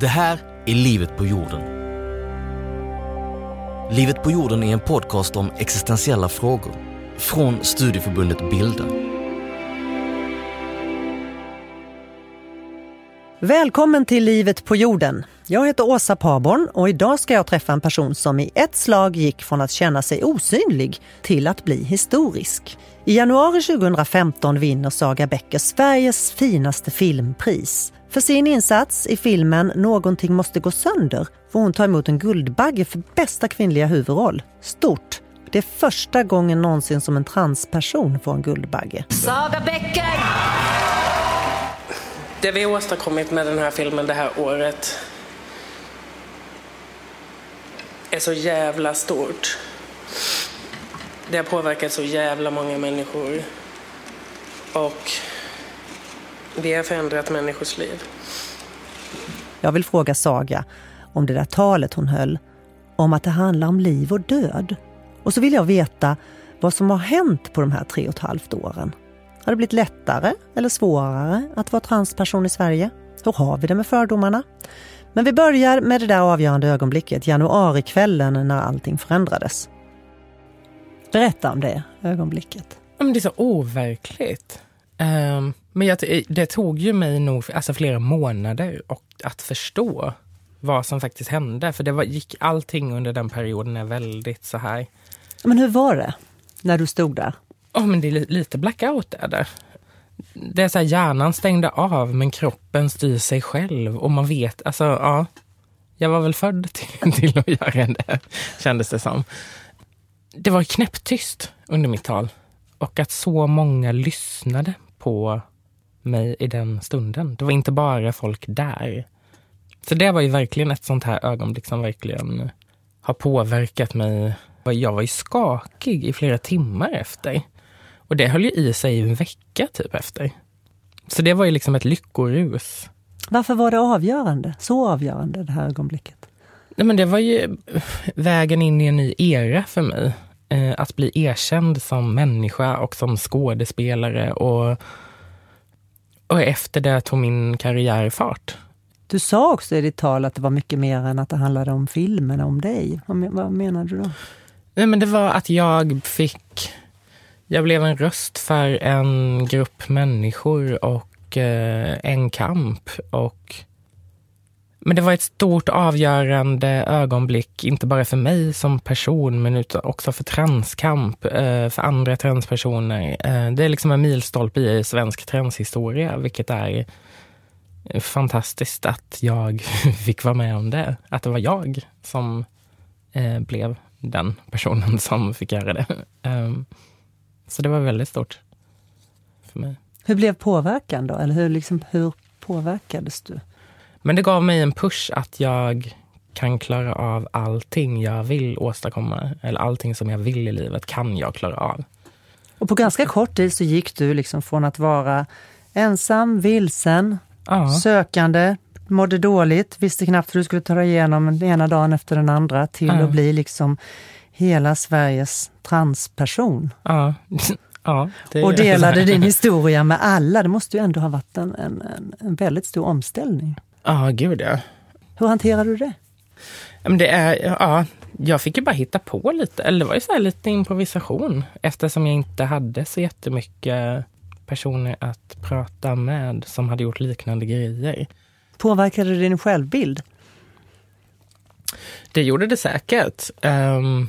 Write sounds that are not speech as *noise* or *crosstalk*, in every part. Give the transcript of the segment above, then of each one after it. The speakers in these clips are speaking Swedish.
Det här är Livet på jorden. Livet på jorden är en podcast om existentiella frågor från studieförbundet Bilda. Välkommen till Livet på jorden. Jag heter Åsa Paborn och idag ska jag träffa en person som i ett slag gick från att känna sig osynlig till att bli historisk. I januari 2015 vinner Saga Becker Sveriges finaste filmpris. För sin insats i filmen Någonting måste gå sönder får hon ta emot en Guldbagge för bästa kvinnliga huvudroll. Stort! Det är första gången någonsin som en transperson får en Guldbagge. Saga Becker! Det vi har åstadkommit med den här filmen det här året är så jävla stort. Det har påverkat så jävla många människor. Och vi har förändrat människors liv. Jag vill fråga Saga om det där talet hon höll om att det handlar om liv och död. Och så vill jag veta vad som har hänt på de här tre och ett halvt åren. Har det blivit lättare eller svårare att vara transperson i Sverige? Hur har vi det med fördomarna? Men vi börjar med det där avgörande ögonblicket, januarikvällen när allting förändrades. Berätta om det ögonblicket. Men det är så overkligt. Um, men jag, det tog ju mig nog alltså flera månader och att förstå vad som faktiskt hände. För det var, gick allting under den perioden är väldigt så här. Men hur var det när du stod där? Oh, men det är lite blackout är det. Det är så här, hjärnan stängde av men kroppen styr sig själv och man vet, alltså ja. Jag var väl född *laughs* till, till att göra det, kändes det som. Det var knäpptyst under mitt tal och att så många lyssnade på mig i den stunden. Det var inte bara folk där. Så det var ju verkligen ett sånt här ögonblick som verkligen har påverkat mig. Jag var ju skakig i flera timmar efter. Och det höll ju i sig en vecka typ efter. Så det var ju liksom ett lyckorus. Varför var det avgörande? Så avgörande det här ögonblicket? Nej, men det var ju vägen in i en ny era för mig. Eh, att bli erkänd som människa och som skådespelare. Och, och efter det tog min karriär fart. Du sa också i ditt tal att det var mycket mer än att det handlade om filmen, om dig. Vad, menar du då? Nej, men det var att jag fick... Jag blev en röst för en grupp människor och eh, en kamp. Och, men det var ett stort avgörande ögonblick, inte bara för mig som person, men också för transkamp, eh, för andra transpersoner. Eh, det är liksom en milstolpe i svensk transhistoria, vilket är fantastiskt att jag *laughs* fick vara med om det. Att det var jag som eh, blev den personen som fick göra det. Ehm, så det var väldigt stort för mig. Hur blev påverkan då? Eller hur, liksom, hur påverkades du? Men det gav mig en push att jag kan klara av allting jag vill åstadkomma. Eller allting som jag vill i livet kan jag klara av. Och på ganska kort tid så gick du liksom från att vara ensam, vilsen, ja. sökande, mådde dåligt, visste knappt hur du skulle ta dig igenom den ena dagen efter den andra till ja. att bli liksom hela Sveriges transperson. Ja. *laughs* Ja, och delade din *laughs* historia med alla. Det måste ju ändå ha varit en, en, en väldigt stor omställning. Ja, gud ja. Hur hanterade du det? det är, ja, jag fick ju bara hitta på lite. Eller det var ju så lite improvisation eftersom jag inte hade så jättemycket personer att prata med som hade gjort liknande grejer. Påverkade det din självbild? Det gjorde det säkert. Um,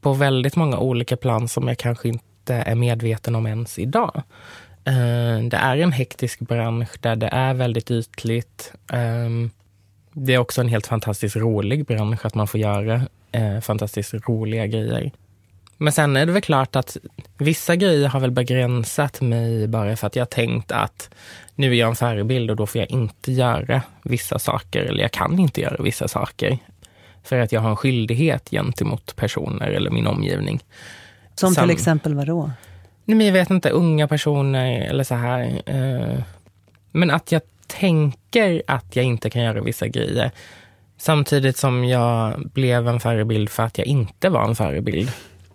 på väldigt många olika plan som jag kanske inte är medveten om ens idag. Uh, det är en hektisk bransch där det är väldigt ytligt. Um, det är också en helt fantastiskt rolig bransch att man får göra uh, fantastiskt roliga grejer. Men sen är det väl klart att vissa grejer har väl begränsat mig bara för att jag tänkt att nu är jag en förebild och då får jag inte göra vissa saker eller jag kan inte göra vissa saker. För att jag har en skyldighet gentemot personer eller min omgivning. Som, Som till exempel vad då? Nej, men jag vet inte, unga personer eller så här. Eh, men att jag tänker att jag inte kan göra vissa grejer. Samtidigt som jag blev en förebild för att jag inte var en förebild.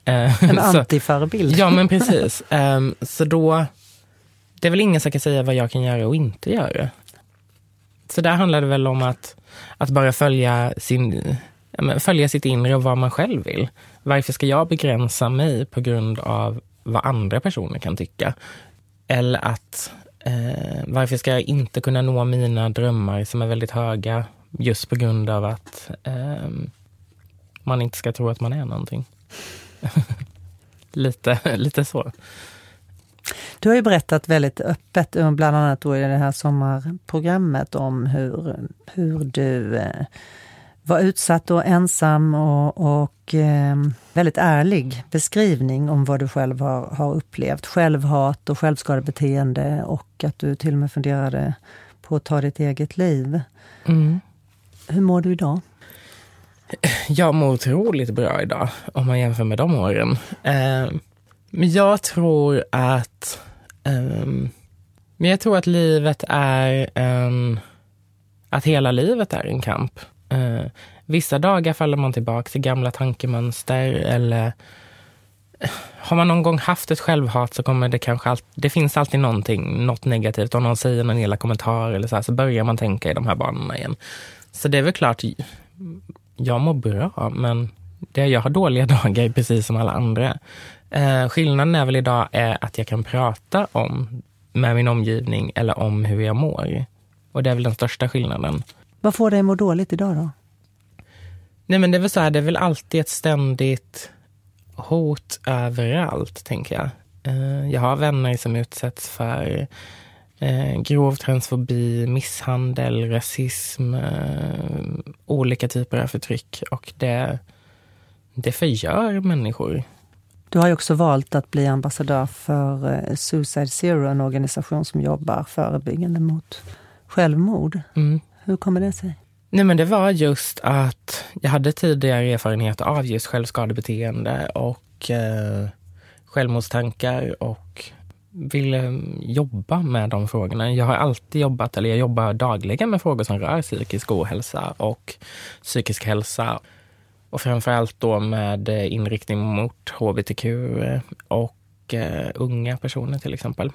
Eh, en *laughs* antiförebild. Ja, men *laughs* precis. Um, så då, det är väl ingen som kan säga vad jag kan göra och inte göra. Så där handlar det väl om att, att bara följa, sin, följa sitt inre och vad man själv vill. Varför ska jag begränsa mig på grund av vad andra personer kan tycka? Eller att eh, varför ska jag inte kunna nå mina drömmar som är väldigt höga just på grund av att eh, man inte ska tro att man är någonting. *laughs* lite, lite så. Du har ju berättat väldigt öppet, eh, bland annat då i det här sommarprogrammet, om hur, hur du eh, var utsatt och ensam och, och eh, väldigt ärlig beskrivning om vad du själv har, har upplevt. Självhat och självskadebeteende och att du till och med funderade på att ta ditt eget liv. Mm. Hur mår du idag? Jag mår otroligt bra idag om man jämför med de åren. Eh, men jag tror att eh, men jag tror att livet är en... Att hela livet är en kamp. Eh, vissa dagar faller man tillbaka till gamla tankemönster eller eh, har man någon gång haft ett självhat så kommer det kanske alltid, det finns alltid någonting, något negativt. Om någon säger någon elak kommentar eller så här, så börjar man tänka i de här banorna igen. Så det är väl klart, jag mår bra, men det, jag har dåliga *laughs* dagar precis som alla andra. Eh, skillnaden är väl idag är att jag kan prata om med min omgivning eller om hur jag mår. Och det är väl den största skillnaden. Vad får dig att må dåligt idag då? Nej men det är väl så här, det är väl alltid ett ständigt hot överallt, tänker jag. Eh, jag har vänner som utsätts för eh, grov transfobi, misshandel, rasism, eh, olika typer av förtryck. Och det, det förgör människor. Du har ju också valt att bli ambassadör för Suicide Zero, en organisation som jobbar förebyggande mot självmord. Mm. Hur kommer det sig? Nej, men det var just att jag hade tidigare erfarenhet av just självskadebeteende och eh, självmordstankar och ville jobba med de frågorna. Jag har alltid jobbat, eller jag jobbar dagligen med frågor som rör psykisk ohälsa och psykisk hälsa. Och framförallt då med eh, inriktning mot hbtq eh, och eh, unga personer till exempel.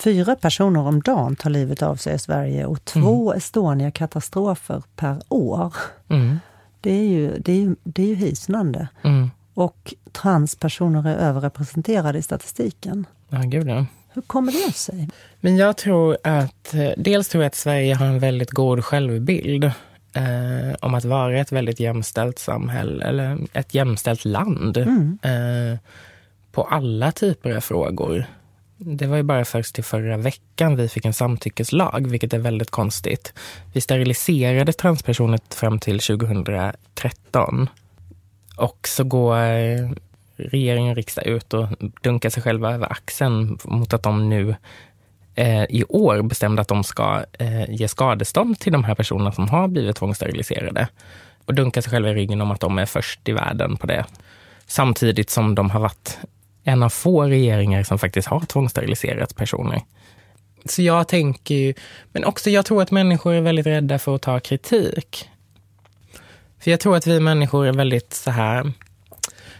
Fyra personer om dagen tar livet av sig i Sverige och två mm. Estonia-katastrofer per år. Mm. Det, är ju, det, är ju, det är ju hisnande. Mm. Och transpersoner är överrepresenterade i statistiken. Ja, gud ja. Hur kommer det sig? Men jag tror att, eh, dels tror jag att Sverige har en väldigt god självbild eh, om att vara ett väldigt jämställt samhälle, eller ett jämställt land. Mm. Eh, på alla typer av frågor. Det var ju bara först till förra veckan vi fick en samtyckeslag, vilket är väldigt konstigt. Vi steriliserade transpersoner fram till 2013. Och så går regering och riksdag ut och dunkar sig själva över axeln mot att de nu eh, i år bestämde att de ska eh, ge skadestånd till de här personerna som har blivit tvångssteriliserade. Och dunkar sig själva i ryggen om att de är först i världen på det. Samtidigt som de har varit en av få regeringar som faktiskt har tvångssteriliserat personer. Så jag tänker ju, men också jag tror att människor är väldigt rädda för att ta kritik. För jag tror att vi människor är väldigt så här,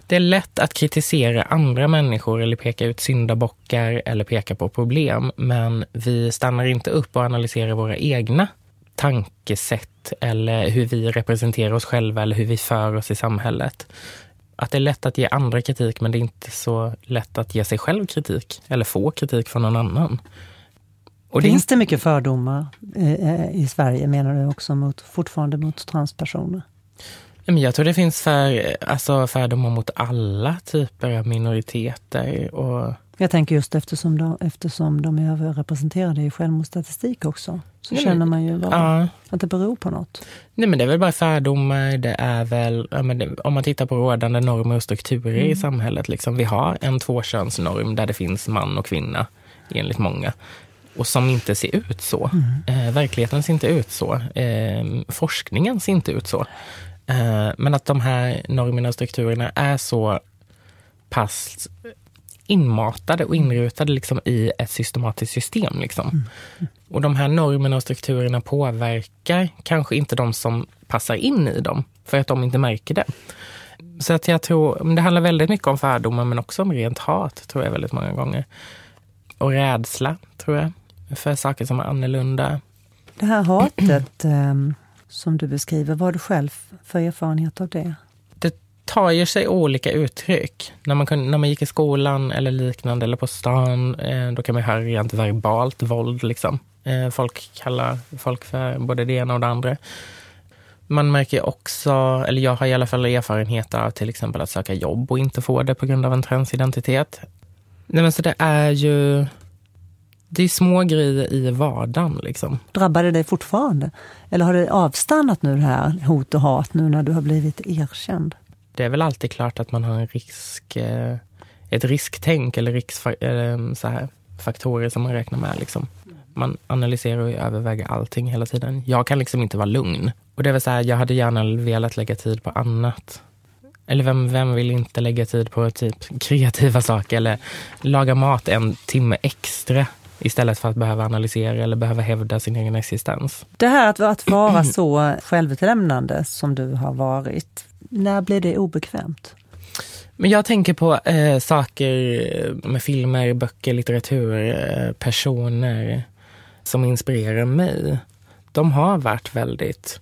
det är lätt att kritisera andra människor eller peka ut syndabockar eller peka på problem, men vi stannar inte upp och analyserar våra egna tankesätt eller hur vi representerar oss själva eller hur vi för oss i samhället. Att det är lätt att ge andra kritik, men det är inte så lätt att ge sig själv kritik eller få kritik från någon annan. Och Finns det, det mycket fördomar eh, i Sverige, menar du också, mot, fortfarande mot transpersoner? Jag tror det finns för, alltså fördomar mot alla typer av minoriteter. Och... Jag tänker just eftersom de, eftersom de är överrepresenterade i självmordsstatistik också. Så Nej, känner man ju bara ja. att det beror på något. Nej men det är väl bara fördomar. Det är väl, ja, det, om man tittar på rådande normer och strukturer mm. i samhället. Liksom, vi har en tvåkönsnorm där det finns man och kvinna enligt många och som inte ser ut så. Mm. Eh, verkligheten ser inte ut så. Eh, forskningen ser inte ut så. Eh, men att de här normerna och strukturerna är så pass inmatade och inrutade liksom i ett systematiskt system. Liksom. Mm. Och de här normerna och strukturerna påverkar kanske inte de som passar in i dem, för att de inte märker det. Så att jag tror, det handlar väldigt mycket om fördomar, men också om rent hat, tror jag väldigt många gånger. Och rädsla, tror jag, för saker som är annorlunda. Det här hatet *clears throat* eh, som du beskriver, vad har du själv för erfarenhet av det? Det tar ju sig olika uttryck. När man, kunde, när man gick i skolan eller liknande, eller på stan, eh, då kan man höra rent verbalt våld. Liksom. Eh, folk kallar folk för både det ena och det andra. Man märker också, eller jag har i alla fall erfarenhet av till exempel att söka jobb och inte få det på grund av en transidentitet. Nej, men så det är ju det är små grejer i vardagen. Liksom. Drabbar det dig fortfarande? Eller har det avstannat nu det här hot och hat nu när du har blivit erkänd? Det är väl alltid klart att man har en risk, eh, ett risktänk eller riskfaktorer mm, som man räknar med. Liksom. Man analyserar och överväger allting hela tiden. Jag kan liksom inte vara lugn. Och det är väl så här, jag hade gärna velat lägga tid på annat. Eller vem, vem vill inte lägga tid på typ kreativa saker eller laga mat en timme extra istället för att behöva analysera eller behöva hävda sin egen existens. Det här att, att vara så självutlämnande som du har varit, när blir det obekvämt? Men jag tänker på eh, saker eh, med filmer, böcker, litteratur, eh, personer som inspirerar mig. De har varit väldigt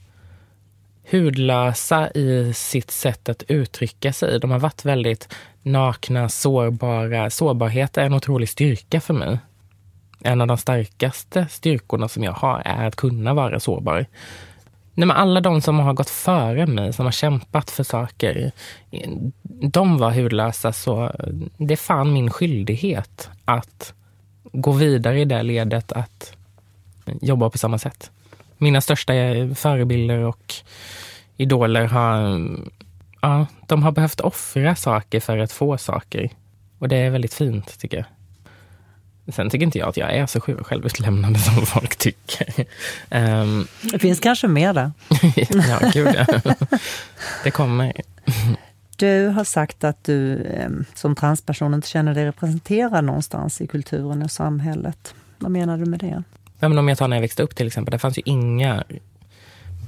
hudlösa i sitt sätt att uttrycka sig. De har varit väldigt nakna, sårbara. Sårbarhet är en otrolig styrka för mig en av de starkaste styrkorna som jag har är att kunna vara sårbar. Nej, men alla de som har gått före mig, som har kämpat för saker, de var hudlösa. Så det är fan min skyldighet att gå vidare i det ledet, att jobba på samma sätt. Mina största förebilder och idoler har, ja, de har behövt offra saker för att få saker. Och det är väldigt fint, tycker jag. Sen tycker inte jag att jag är så självutlämnande *laughs* som folk tycker. Um, det finns kanske mer där. *laughs* ja, gud ja. Det kommer. Du har sagt att du ehm, som transperson inte känner dig representerad någonstans i kulturen och samhället. Vad menar du med det? Ja, men om jag tar när jag växte upp till exempel. Det fanns ju inga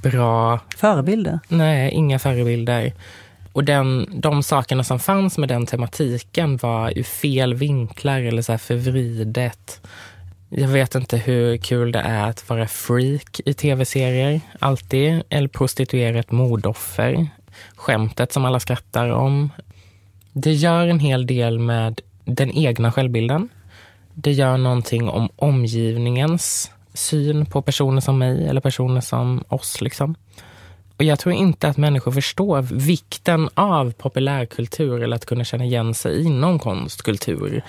bra... Förebilder? Nej, inga förebilder. Och den, de sakerna som fanns med den tematiken var ur fel vinklar eller så här förvridet. Jag vet inte hur kul det är att vara freak i tv-serier, alltid. Eller prostituerat mordoffer. Skämtet som alla skrattar om. Det gör en hel del med den egna självbilden. Det gör någonting om omgivningens syn på personer som mig eller personer som oss. Liksom. Och jag tror inte att människor förstår vikten av populärkultur eller att kunna känna igen sig inom konstkultur.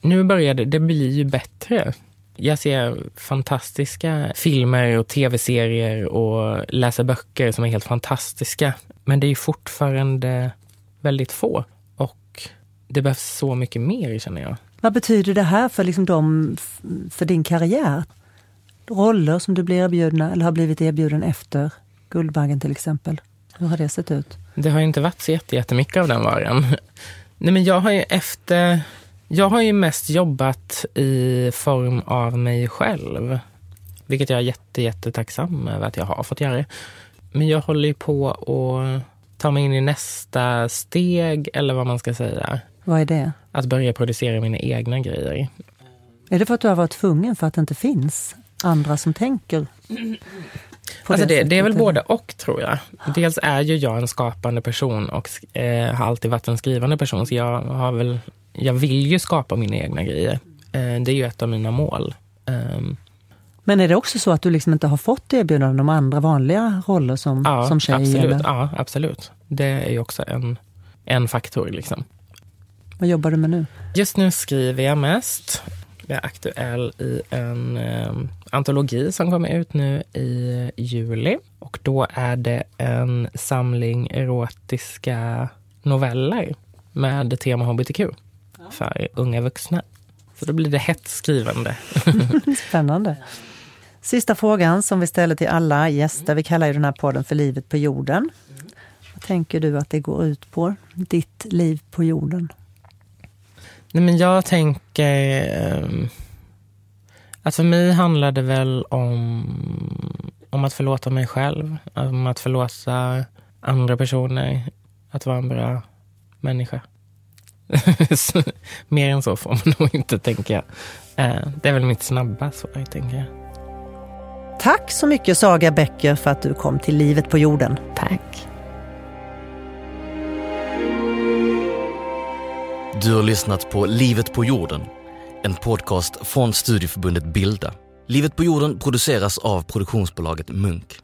Nu börjar det, det blir ju bättre. Jag ser fantastiska filmer och tv-serier och läser böcker som är helt fantastiska. Men det är fortfarande väldigt få. Och det behövs så mycket mer, känner jag. Vad betyder det här för, liksom de, för din karriär? Roller som du blir erbjudna eller har blivit erbjuden efter Guldbaggen till exempel. Hur har det sett ut? Det har inte varit så jättemycket av den varan. *laughs* Nej, men jag har ju efter... Jag har ju mest jobbat i form av mig själv. Vilket jag är jätte, jättetacksam över att jag har fått göra. Men jag håller ju på att ta mig in i nästa steg, eller vad man ska säga. Vad är det? Att börja producera mina egna grejer. Är det för att du har varit tvungen för att det inte finns andra som tänker *clears throat* Alltså det, det, är väl både och tror jag. Dels är ju jag en skapande person och eh, har alltid varit en skrivande person. Så jag, har väl, jag vill ju skapa mina egna grejer. Eh, det är ju ett av mina mål. Eh. Men är det också så att du liksom inte har fått erbjudanden om andra vanliga roller som, ja, som tjej? Absolut, eller? Ja, absolut. Det är ju också en, en faktor. Liksom. Vad jobbar du med nu? Just nu skriver jag mest. Är aktuell i en eh, antologi som kommer ut nu i juli. Och då är det en samling erotiska noveller med tema hbtq för unga vuxna. Så då blir det hett skrivande. *laughs* Spännande. Sista frågan som vi ställer till alla gäster. Vi kallar ju den här podden för Livet på jorden. Vad tänker du att det går ut på? Ditt liv på jorden? Nej, men jag tänker... Um, att för mig handlar det väl om, om att förlåta mig själv. Om att förlåta andra personer. Att vara en bra människa. *laughs* Mer än så får man nog inte, tänker jag. Uh, det är väl mitt snabba svar, tänker jag. Tack så mycket Saga Bäcker för att du kom till Livet på jorden. Tack. Du har lyssnat på Livet på jorden, en podcast från studieförbundet Bilda. Livet på jorden produceras av produktionsbolaget Munk.